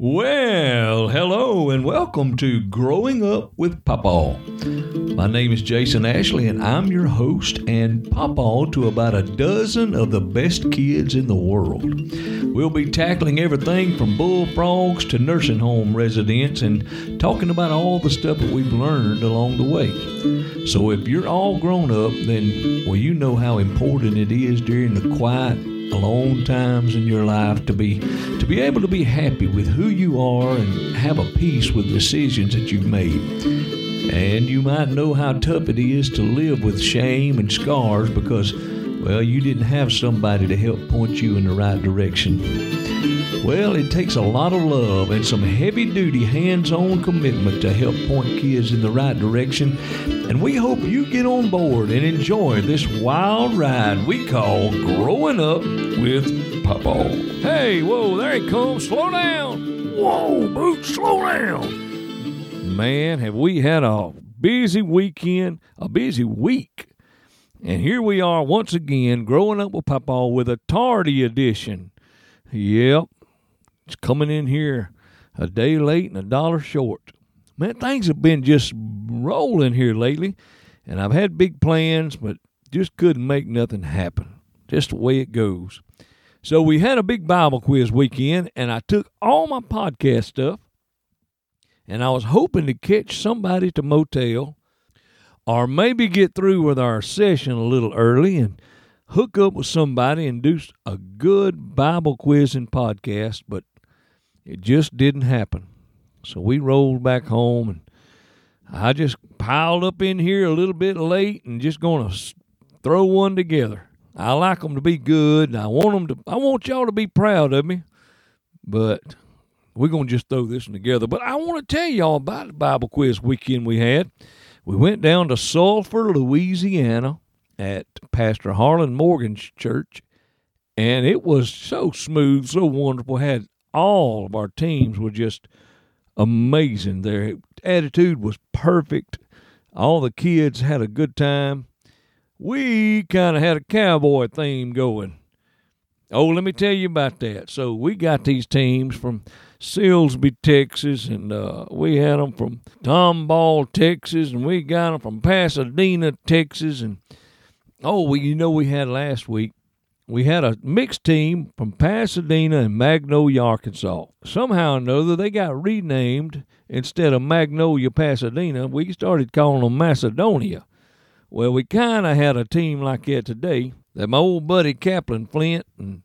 Well, hello and welcome to Growing Up with Papa. My name is Jason Ashley and I'm your host and Papa to about a dozen of the best kids in the world. We'll be tackling everything from bullfrogs to nursing home residents and talking about all the stuff that we've learned along the way. So if you're all grown up, then well you know how important it is during the quiet alone times in your life to be to be able to be happy with who you are and have a peace with decisions that you've made. And you might know how tough it is to live with shame and scars because well, you didn't have somebody to help point you in the right direction. Well, it takes a lot of love and some heavy duty hands on commitment to help point kids in the right direction. And we hope you get on board and enjoy this wild ride we call Growing Up with Papa. Hey, whoa, there he comes. Slow down. Whoa, Boots, slow down. Man, have we had a busy weekend, a busy week. And here we are once again, growing up with Papa with a tardy edition. Yep, it's coming in here a day late and a dollar short. Man, things have been just rolling here lately, and I've had big plans, but just couldn't make nothing happen. Just the way it goes. So we had a big Bible quiz weekend, and I took all my podcast stuff, and I was hoping to catch somebody to motel or maybe get through with our session a little early and hook up with somebody and do a good Bible quiz and podcast, but it just didn't happen. So we rolled back home and I just piled up in here a little bit late and just going to throw one together. I like them to be good. And I want them to I want y'all to be proud of me. But we're going to just throw this one together. But I want to tell y'all about the Bible quiz weekend we had. We went down to Sulphur, Louisiana at Pastor Harlan Morgan's church, and it was so smooth, so wonderful. Had all of our teams were just amazing. Their attitude was perfect. All the kids had a good time. We kind of had a cowboy theme going. Oh, let me tell you about that. So we got these teams from Silsbee, Texas, and uh, we had them from Tomball, Texas, and we got them from Pasadena, Texas, and oh, well, you know we had last week. We had a mixed team from Pasadena and Magnolia, Arkansas. Somehow or another, they got renamed instead of Magnolia, Pasadena. We started calling them Macedonia. Well, we kind of had a team like that today. That my old buddy Kaplan Flint and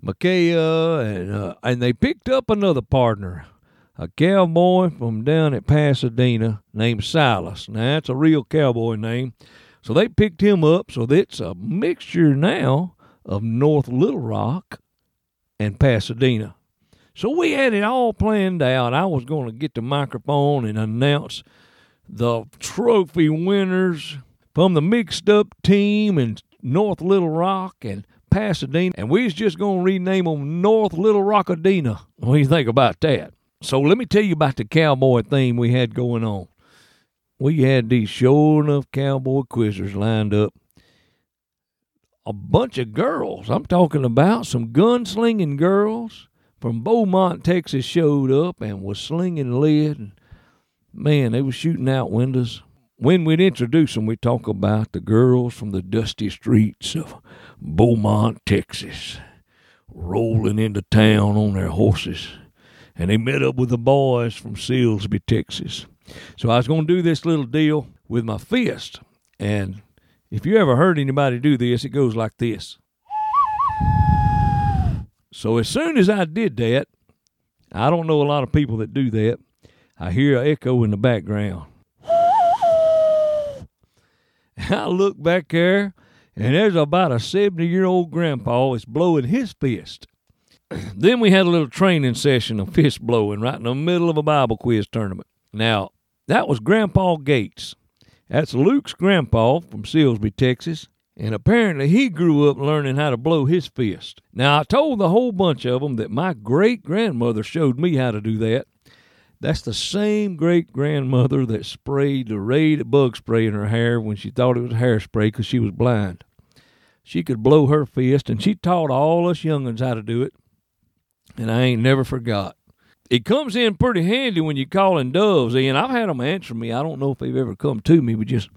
Micaiah, and uh, and they picked up another partner, a cowboy from down at Pasadena named Silas. Now that's a real cowboy name, so they picked him up. So that's a mixture now of North Little Rock and Pasadena. So we had it all planned out. I was going to get the microphone and announce the trophy winners from the mixed up team in North Little Rock and Pasadena, and we was just going to rename them North Little Rockadena. What do you think about that? So let me tell you about the cowboy theme we had going on. We had these sure enough cowboy quizzers lined up. A bunch of girls, I'm talking about some gunslinging girls from Beaumont, Texas, showed up and was slinging lead. And man, they was shooting out windows when we'd introduce them, we'd talk about the girls from the dusty streets of Beaumont, Texas, rolling into town on their horses. And they met up with the boys from Silsbee, Texas. So I was going to do this little deal with my fist. And if you ever heard anybody do this, it goes like this. So as soon as I did that, I don't know a lot of people that do that. I hear an echo in the background. I look back there, and there's about a 70 year old grandpa is blowing his fist. then we had a little training session of fist blowing right in the middle of a Bible quiz tournament. Now, that was Grandpa Gates. That's Luke's grandpa from Silsbee, Texas. And apparently he grew up learning how to blow his fist. Now, I told the whole bunch of them that my great grandmother showed me how to do that. That's the same great grandmother that sprayed the Raid bug spray in her hair when she thought it was hairspray because she was blind. She could blow her fist, and she taught all us young'uns how to do it. And I ain't never forgot. It comes in pretty handy when you're calling doves in. I've had them answer me. I don't know if they've ever come to me, but just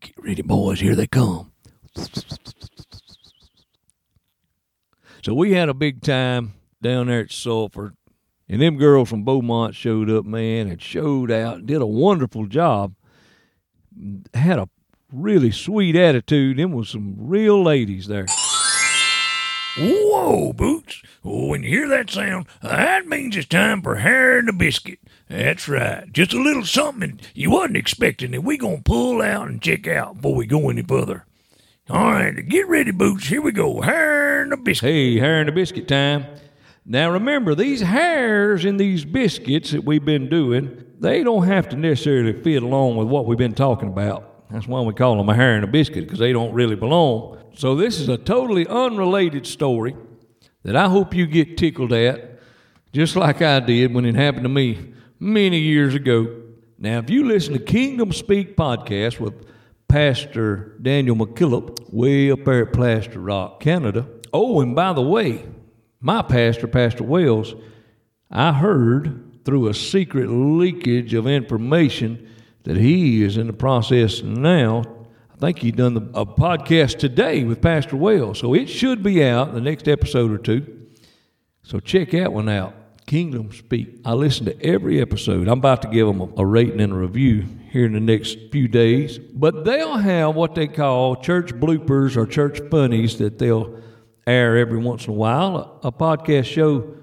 get ready, boys. Here they come. So we had a big time down there at Sulphur, and them girls from Beaumont showed up, man, and showed out, did a wonderful job. Had a really sweet attitude. Them was some real ladies there. Whoa, Boots. when you hear that sound, that means it's time for hair and a biscuit. That's right. Just a little something you wasn't expecting that we gonna pull out and check out before we go any further. All right, get ready, Boots. Here we go. Hair and a biscuit. Hey, hair and a biscuit time. Now remember, these hairs in these biscuits that we've been doing, they don't have to necessarily fit along with what we've been talking about. That's why we call them a hair and a biscuit, because they don't really belong. So, this is a totally unrelated story that I hope you get tickled at, just like I did when it happened to me many years ago. Now, if you listen to Kingdom Speak podcast with Pastor Daniel McKillop, way up there at Plaster Rock, Canada. Oh, and by the way, my pastor, Pastor Wells, I heard through a secret leakage of information that he is in the process now. I think he's done the, a podcast today with Pastor Wells, so it should be out the next episode or two. So check that one out. Kingdom Speak. I listen to every episode. I'm about to give them a, a rating and a review here in the next few days. But they'll have what they call church bloopers or church funnies that they'll air every once in a while. A, a podcast show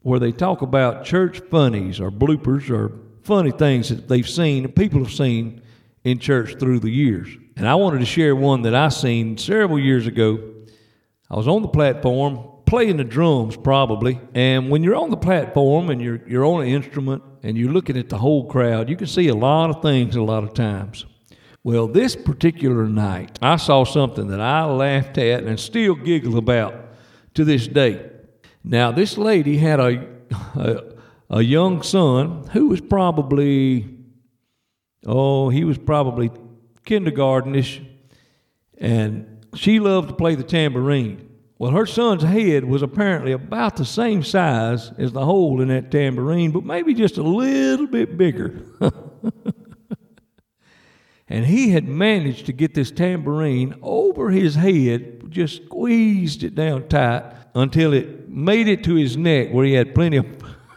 where they talk about church funnies or bloopers or funny things that they've seen, people have seen in church through the years. And I wanted to share one that I seen several years ago. I was on the platform playing the drums probably, and when you're on the platform and you're you're on an instrument and you're looking at the whole crowd, you can see a lot of things a lot of times. Well, this particular night, I saw something that I laughed at and still giggle about to this day. Now, this lady had a, a a young son who was probably, oh, he was probably kindergartenish, and she loved to play the tambourine. Well, her son's head was apparently about the same size as the hole in that tambourine, but maybe just a little bit bigger. and he had managed to get this tambourine over his head, just squeezed it down tight until it made it to his neck where he had plenty of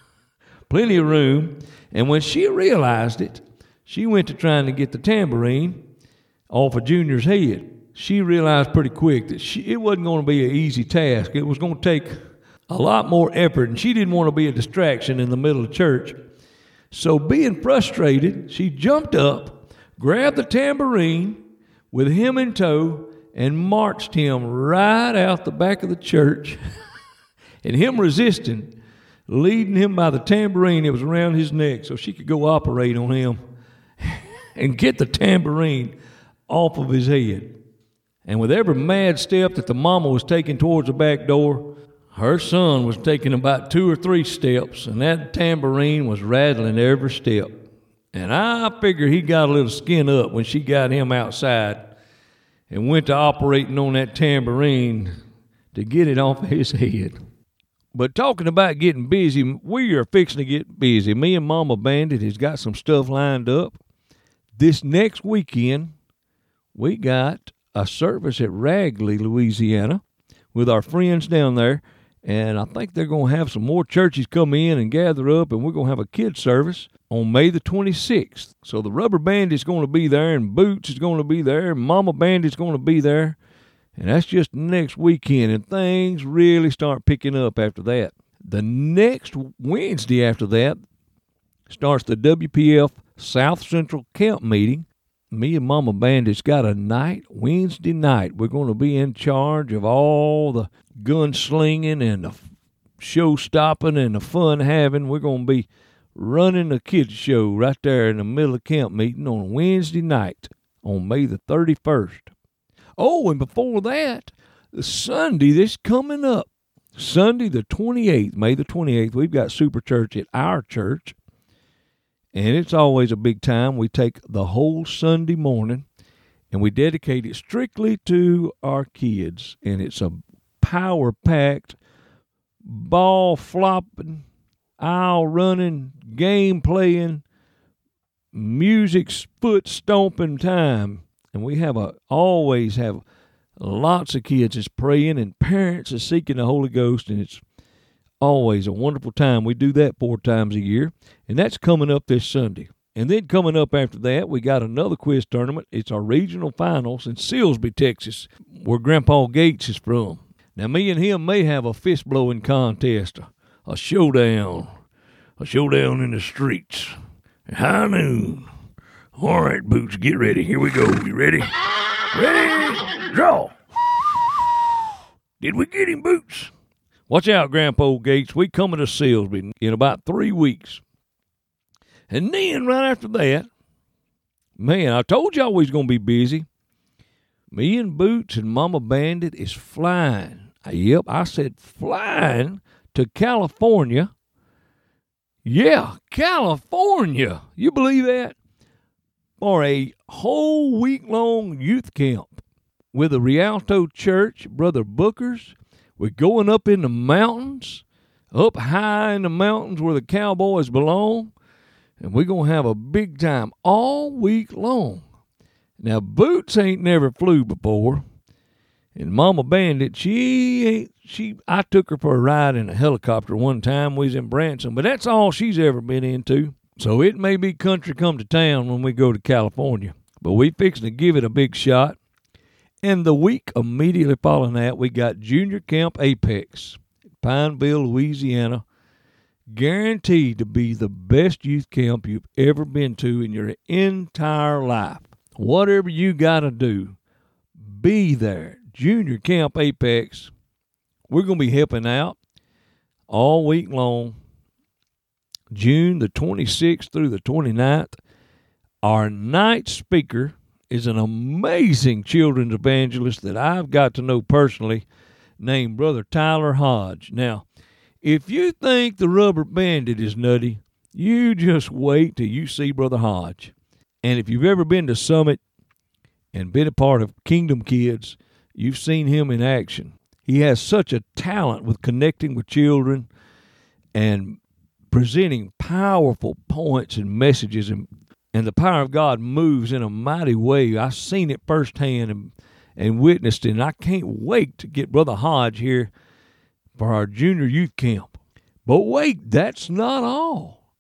plenty of room. And when she realized it, she went to trying to get the tambourine off of Junior's head. She realized pretty quick that she, it wasn't going to be an easy task. It was going to take a lot more effort, and she didn't want to be a distraction in the middle of church. So, being frustrated, she jumped up, grabbed the tambourine with him in tow, and marched him right out the back of the church. and him resisting leading him by the tambourine that was around his neck so she could go operate on him and get the tambourine off of his head. And with every mad step that the mama was taking towards the back door, her son was taking about two or three steps, and that tambourine was rattling every step. And I figure he got a little skin up when she got him outside and went to operating on that tambourine to get it off of his head. But talking about getting busy, we are fixing to get busy. Me and Mama Bandit has got some stuff lined up. This next weekend, we got a service at Ragley, Louisiana, with our friends down there. And I think they're going to have some more churches come in and gather up, and we're going to have a kids service on May the 26th. So the Rubber Band is going to be there, and Boots is going to be there, and Mama Band is going to be there. And that's just next weekend, and things really start picking up after that. The next Wednesday after that starts the WPF South Central Camp meeting. Me and Mama Bandit's got a night, Wednesday night. We're going to be in charge of all the gun slinging and the show stopping and the fun having. We're going to be running the kids show right there in the middle of camp meeting on Wednesday night on May the 31st. Oh, and before that, Sunday, this coming up, Sunday the 28th, May the 28th, we've got Super Church at our church. And it's always a big time. We take the whole Sunday morning and we dedicate it strictly to our kids. And it's a power packed, ball flopping, aisle running, game playing, music foot stomping time. And we have a always have lots of kids is praying and parents are seeking the Holy Ghost and it's always a wonderful time. We do that four times a year, and that's coming up this Sunday. And then coming up after that, we got another quiz tournament. It's our regional finals in Silsbee, Texas, where Grandpa Gates is from. Now, me and him may have a fist blowing contest, a showdown, a showdown in the streets high noon. All right, Boots, get ready. Here we go. You ready? Ready? Draw. Did we get him, Boots? Watch out, Grandpa Gates. We coming to Silsbee in about three weeks. And then right after that, man, I told y'all we was gonna be busy. Me and Boots and Mama Bandit is flying. Yep, I said flying to California. Yeah, California. You believe that? For a whole week long youth camp with the Rialto Church, Brother Booker's. We're going up in the mountains, up high in the mountains where the cowboys belong and we're going to have a big time all week long. Now, Boots ain't never flew before, and Mama Bandit, she ain't, she, I took her for a ride in a helicopter one time. We was in Branson, but that's all she's ever been into. So it may be country come to town when we go to California, but we fixing to give it a big shot. And the week immediately following that, we got Junior Camp Apex, Pineville, Louisiana guaranteed to be the best youth camp you've ever been to in your entire life. Whatever you got to do, be there. Junior Camp Apex, we're going to be helping out all week long, June the 26th through the 29th. Our night speaker is an amazing children's evangelist that I've got to know personally named Brother Tyler Hodge. Now, if you think the rubber bandit is nutty, you just wait till you see Brother Hodge. And if you've ever been to Summit and been a part of Kingdom Kids, you've seen him in action. He has such a talent with connecting with children and presenting powerful points and messages and and the power of God moves in a mighty way. I've seen it firsthand and, and witnessed it, and I can't wait to get Brother Hodge here for our junior youth camp. But wait, that's not all.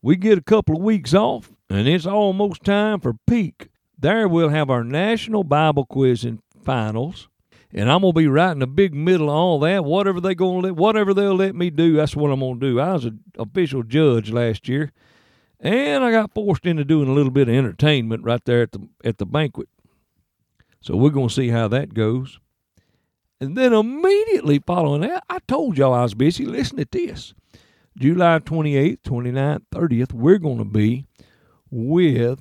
We get a couple of weeks off, and it's almost time for peak. There we'll have our national Bible quiz and finals, and I'm gonna be right in the big middle of all that. Whatever they gonna let, whatever they'll let me do, that's what I'm gonna do. I was an official judge last year, and I got forced into doing a little bit of entertainment right there at the at the banquet. So we're gonna see how that goes. And then immediately following that, I told y'all I was busy. Listen to this. July 28th, 29th, 30th, we're going to be with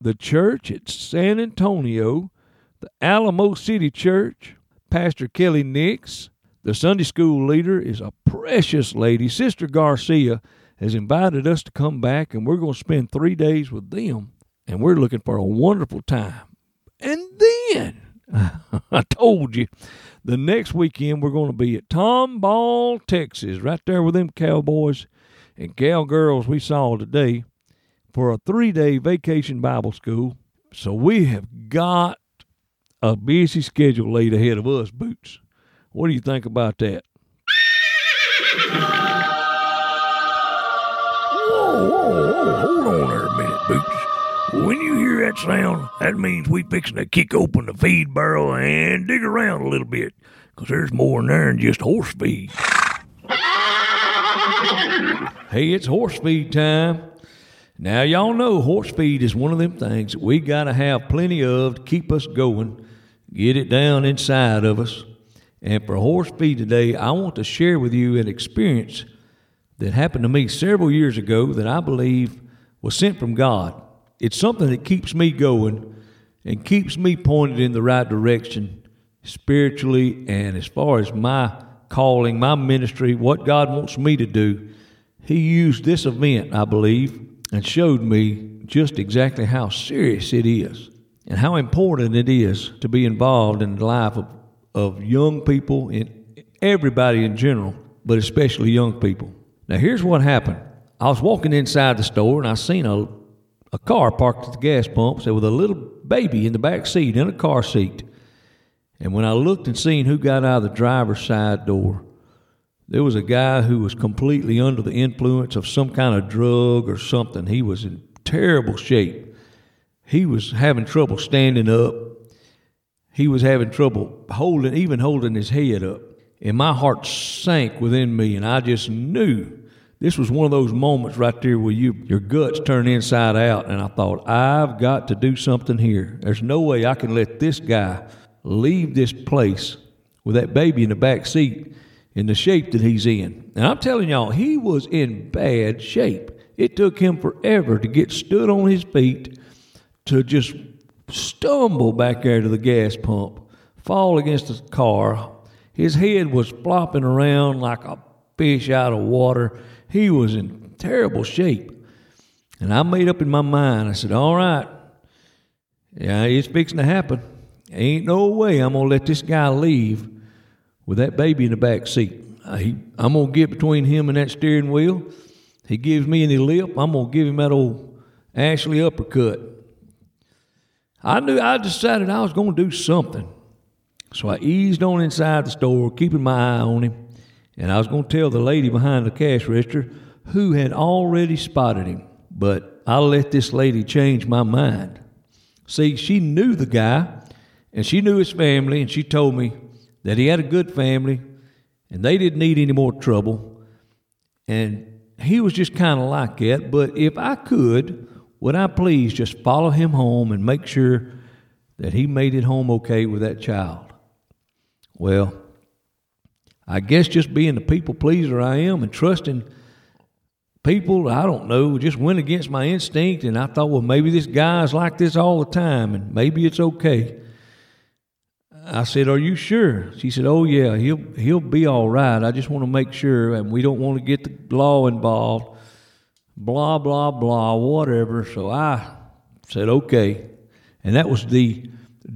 the church at San Antonio, the Alamo City Church, Pastor Kelly Nix. The Sunday school leader is a precious lady. Sister Garcia has invited us to come back, and we're going to spend three days with them. And we're looking for a wonderful time. And then I told you. The next weekend we're going to be at Tomball, Texas, right there with them cowboys and cowgirls we saw today for a three day vacation Bible school. So we have got a busy schedule laid ahead of us, Boots. What do you think about that? Whoa, whoa, hold on there a minute, Boots. When you hear that sound, that means we fixing to kick open the feed barrel and dig around a little bit, 'cause there's more in there than just horse feed. Hey, it's horse feed time. Now, y'all know horse feed is one of them things that we got to have plenty of to keep us going, get it down inside of us. And for horse feed today, I want to share with you an experience that happened to me several years ago that I believe was sent from God. It's something that keeps me going and keeps me pointed in the right direction spiritually and as far as my calling, my ministry, what God wants me to do. He used this event, I believe, and showed me just exactly how serious it is and how important it is to be involved in the life of of young people and everybody in general, but especially young people. Now, here's what happened. I was walking inside the store and I seen a, a car parked at the gas pump with a little baby in the back seat in a car seat. And when I looked and seen who got out of the driver's side door, there was a guy who was completely under the influence of some kind of drug or something. He was in terrible shape. He was having trouble standing up. He was having trouble holding, even holding his head up. And my heart sank within me, and I just knew this was one of those moments right there where you your guts turn inside out. And I thought, I've got to do something here. There's no way I can let this guy leave this place with that baby in the back seat in the shape that he's in. And I'm telling y'all, he was in bad shape. It took him forever to get stood on his feet, to just stumble back there to the gas pump, fall against the car. His head was flopping around like a fish out of water. He was in terrible shape. And I made up in my mind, I said, All right, yeah, it's fixing to happen. Ain't no way I'm going to let this guy leave with that baby in the back seat. Uh, I, I'm going to get between him and that steering wheel. He gives me any lip, I'm going to give him that old Ashley uppercut. I knew I decided I was going to do something. So I eased on inside the store, keeping my eye on him, and I was going to tell the lady behind the cash register who had already spotted him. But I let this lady change my mind. See, she knew the guy, and she knew his family, and she told me that he had a good family and they didn't need any more trouble. And he was just kind of like that. But if I could, would I please just follow him home and make sure that he made it home okay with that child? Well, I guess just being the people pleaser I am and trusting people, I don't know, just went against my instinct. And I thought, well, maybe this guy's like this all the time and maybe it's okay. I said, "Are you sure?" She said, "Oh yeah, he'll he'll be all right. I just want to make sure, and we don't want to get the law involved." Blah blah blah, whatever. So I said, "Okay," and that was the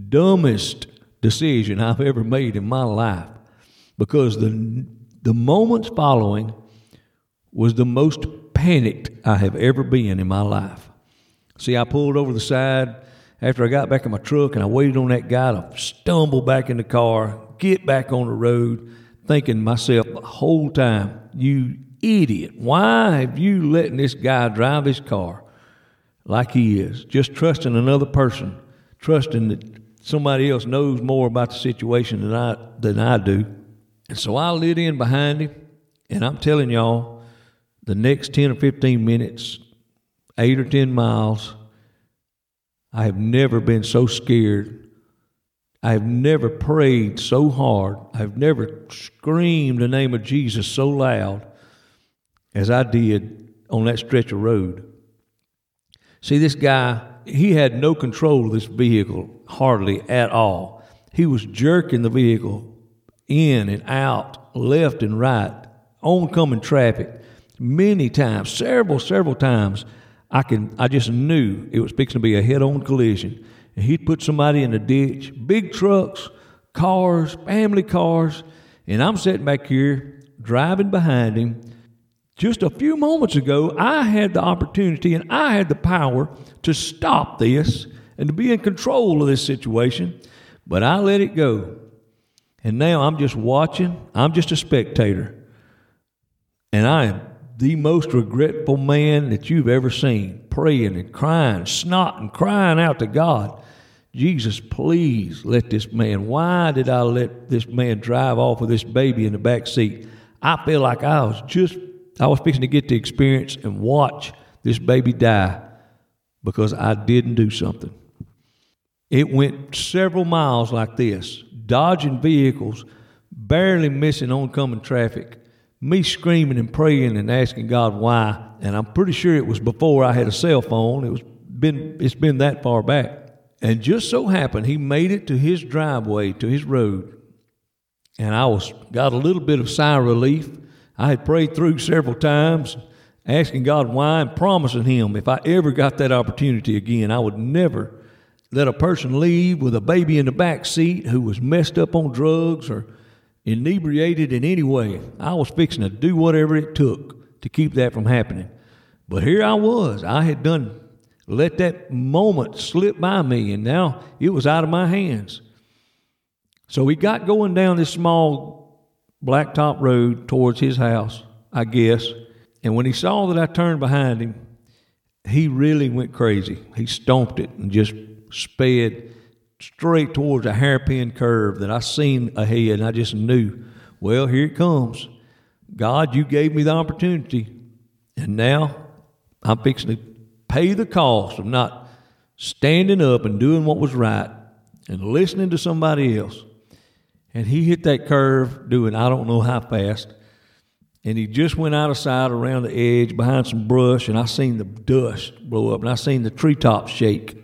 dumbest decision I've ever made in my life, because the the moments following was the most panicked I have ever been in my life. See, I pulled over the side after I got back in my truck and I waited on that guy to stumble back in the car, get back on the road, thinking myself the whole time, you idiot, why have you letting this guy drive his car like he is? Just trusting another person, trusting that somebody else knows more about the situation than I than I do. And so I lit in behind him, and I'm telling y'all, the next 10 or 15 minutes, eight or 10 miles, I have never been so scared. I have never prayed so hard. I've never screamed the name of Jesus so loud as I did on that stretch of road. See, this guy, he had no control of this vehicle, hardly at all. He was jerking the vehicle in and out, left and right, oncoming traffic many times, several, several times. I can I just knew it was fixing to be a head-on collision. And he'd put somebody in the ditch, big trucks, cars, family cars, and I'm sitting back here driving behind him. Just a few moments ago, I had the opportunity and I had the power to stop this and to be in control of this situation, but I let it go. And now I'm just watching, I'm just a spectator. And I am the most regretful man that you've ever seen, praying and crying, snotting, crying out to God. Jesus, please let this man. Why did I let this man drive off with this baby in the back seat? I feel like I was just, I was fixing to get the experience and watch this baby die because I didn't do something. It went several miles like this, dodging vehicles, barely missing oncoming traffic me screaming and praying and asking God why. And I'm pretty sure it was before I had a cell phone. It was been it's been that far back. And just so happened he made it to his driveway, to his road. And I was got a little bit of sigh of relief. I had prayed through several times, asking God why and promising him if I ever got that opportunity again, I would never let a person leave with a baby in the back seat who was messed up on drugs or inebriated in any way. I was fixing to do whatever it took to keep that from happening. But here I was. I had done let that moment slip by me, and now it was out of my hands. So we got going down this small blacktop road towards his house, I guess. And when he saw that I turned behind him, he really went crazy. He stomped it and just sped straight towards a hairpin curve that I seen ahead, and I just knew, well, here it comes. God, you gave me the opportunity, and now I'm fixing to pay the cost of not standing up and doing what was right and listening to somebody else. And he hit that curve doing I don't know how fast. And he just went out of sight around the edge behind some brush, and I seen the dust blow up, and I seen the treetops shake.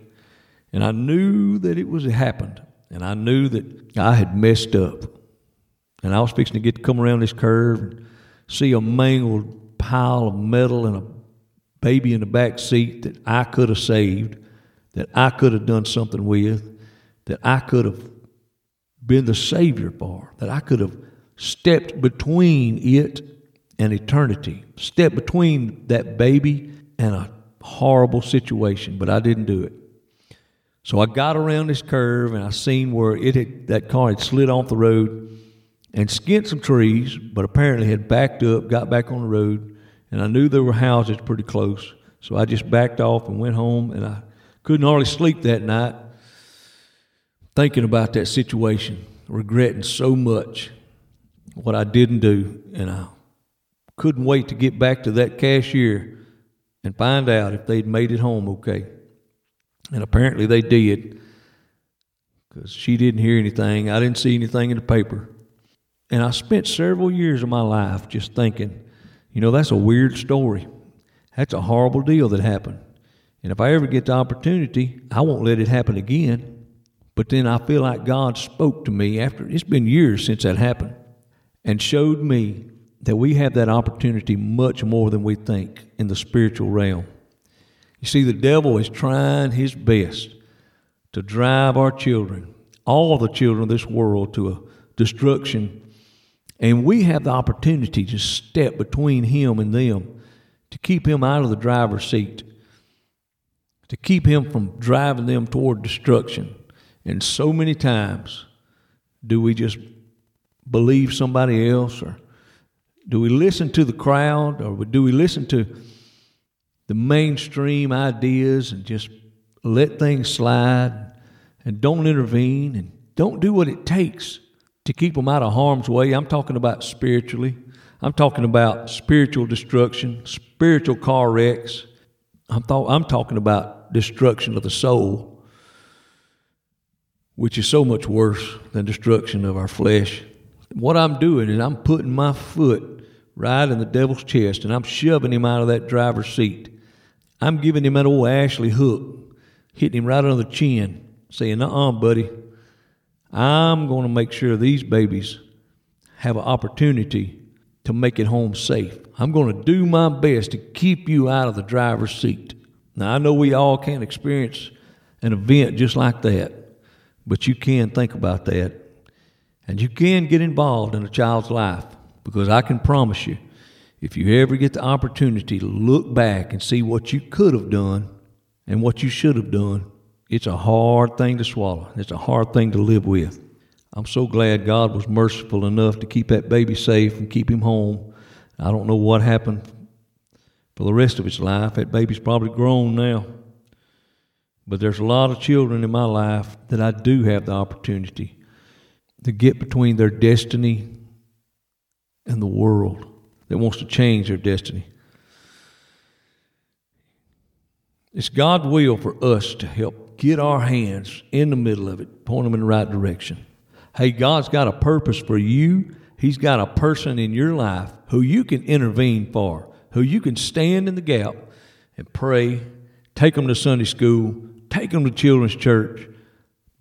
And I knew that it was happened. And I knew that I had messed up. And I was fixing to get to come around this curve and see a mangled pile of metal and a baby in the back seat that I could have saved, that I could have done something with, that I could have been the Savior for, that I could have stepped between it and eternity, stepped between that baby and a horrible situation, but I didn't do it. So I got around this curve and I seen where it had, that car had slid off the road and skinned some trees, but apparently had backed up, got back on the road, and I knew there were houses pretty close. So I just backed off and went home, and I couldn't hardly sleep that night thinking about that situation, regretting so much what I didn't do, and I couldn't wait to get back to that cashier and find out if they'd made it home okay. And apparently they did because she didn't hear anything. I didn't see anything in the paper. And I spent several years of my life just thinking, you know, that's a weird story. That's a horrible deal that happened. And if I ever get the opportunity, I won't let it happen again. But then I feel like God spoke to me after it's been years since that happened and showed me that we have that opportunity much more than we think in the spiritual realm. You see, the devil is trying his best to drive our children, all the children of this world, to a destruction. And we have the opportunity to step between him and them, to keep him out of the driver's seat, to keep him from driving them toward destruction. And so many times do we just believe somebody else, or do we listen to the crowd, or do we listen to the mainstream ideas and just let things slide and don't intervene and don't do what it takes to keep them out of harm's way. I'm talking about spiritually. I'm talking about spiritual destruction, spiritual car wrecks. I'm, th- I'm talking about destruction of the soul, which is so much worse than destruction of our flesh. What I'm doing is I'm putting my foot right in the devil's chest and I'm shoving him out of that driver's seat. I'm giving him an old Ashley hook, hitting him right on the chin, saying, uh uh buddy, I'm going to make sure these babies have an opportunity to make it home safe. I'm going to do my best to keep you out of the driver's seat. Now, I know we all can't experience an event just like that, but you can think about that. And you can get involved in a child's life because I can promise you if you ever get the opportunity to look back and see what you could have done and what you should have done, it's a hard thing to swallow. It's a hard thing to live with. I'm so glad God was merciful enough to keep that baby safe and keep him home. I don't know what happened for the rest of his life. That baby's probably grown now. But there's a lot of children in my life that I do have the opportunity to get between their destiny and the world that wants to change their destiny. It's God's will for us to help get our hands in the middle of it, point them in the right direction. Hey, God's got a purpose for you. He's got a person in your life who you can intervene for, who you can stand in the gap and pray, take them to Sunday school, take them to children's church,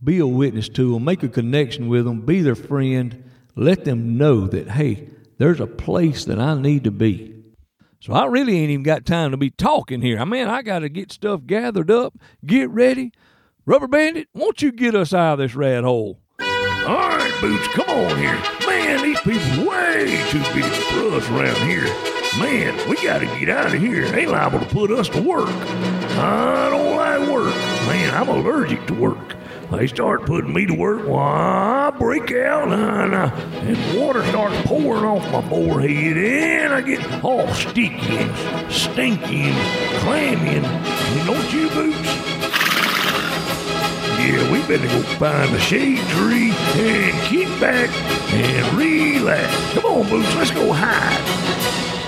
be a witness to them, make a connection with them, be their friend, let them know that, hey, there's a place that I need to be. So I really ain't even got time to be talking here. I mean, I got to get stuff gathered up, get ready Rubber Bandit, won't you get us out of this rat hole? All right, Boots, come on here. Man, these people way too big for us around here. Man, we gotta get out of here. They liable to put us to work. I don't like work. Man, I'm allergic to work. They start putting me to work, while I break out and, uh, and water starts pouring off my forehead, and I get all sticky and stinky and clammy. And, you don't you, Boots? Yeah, we better go find a shade tree and kick back and relax. Come on, Boots, let's go hide.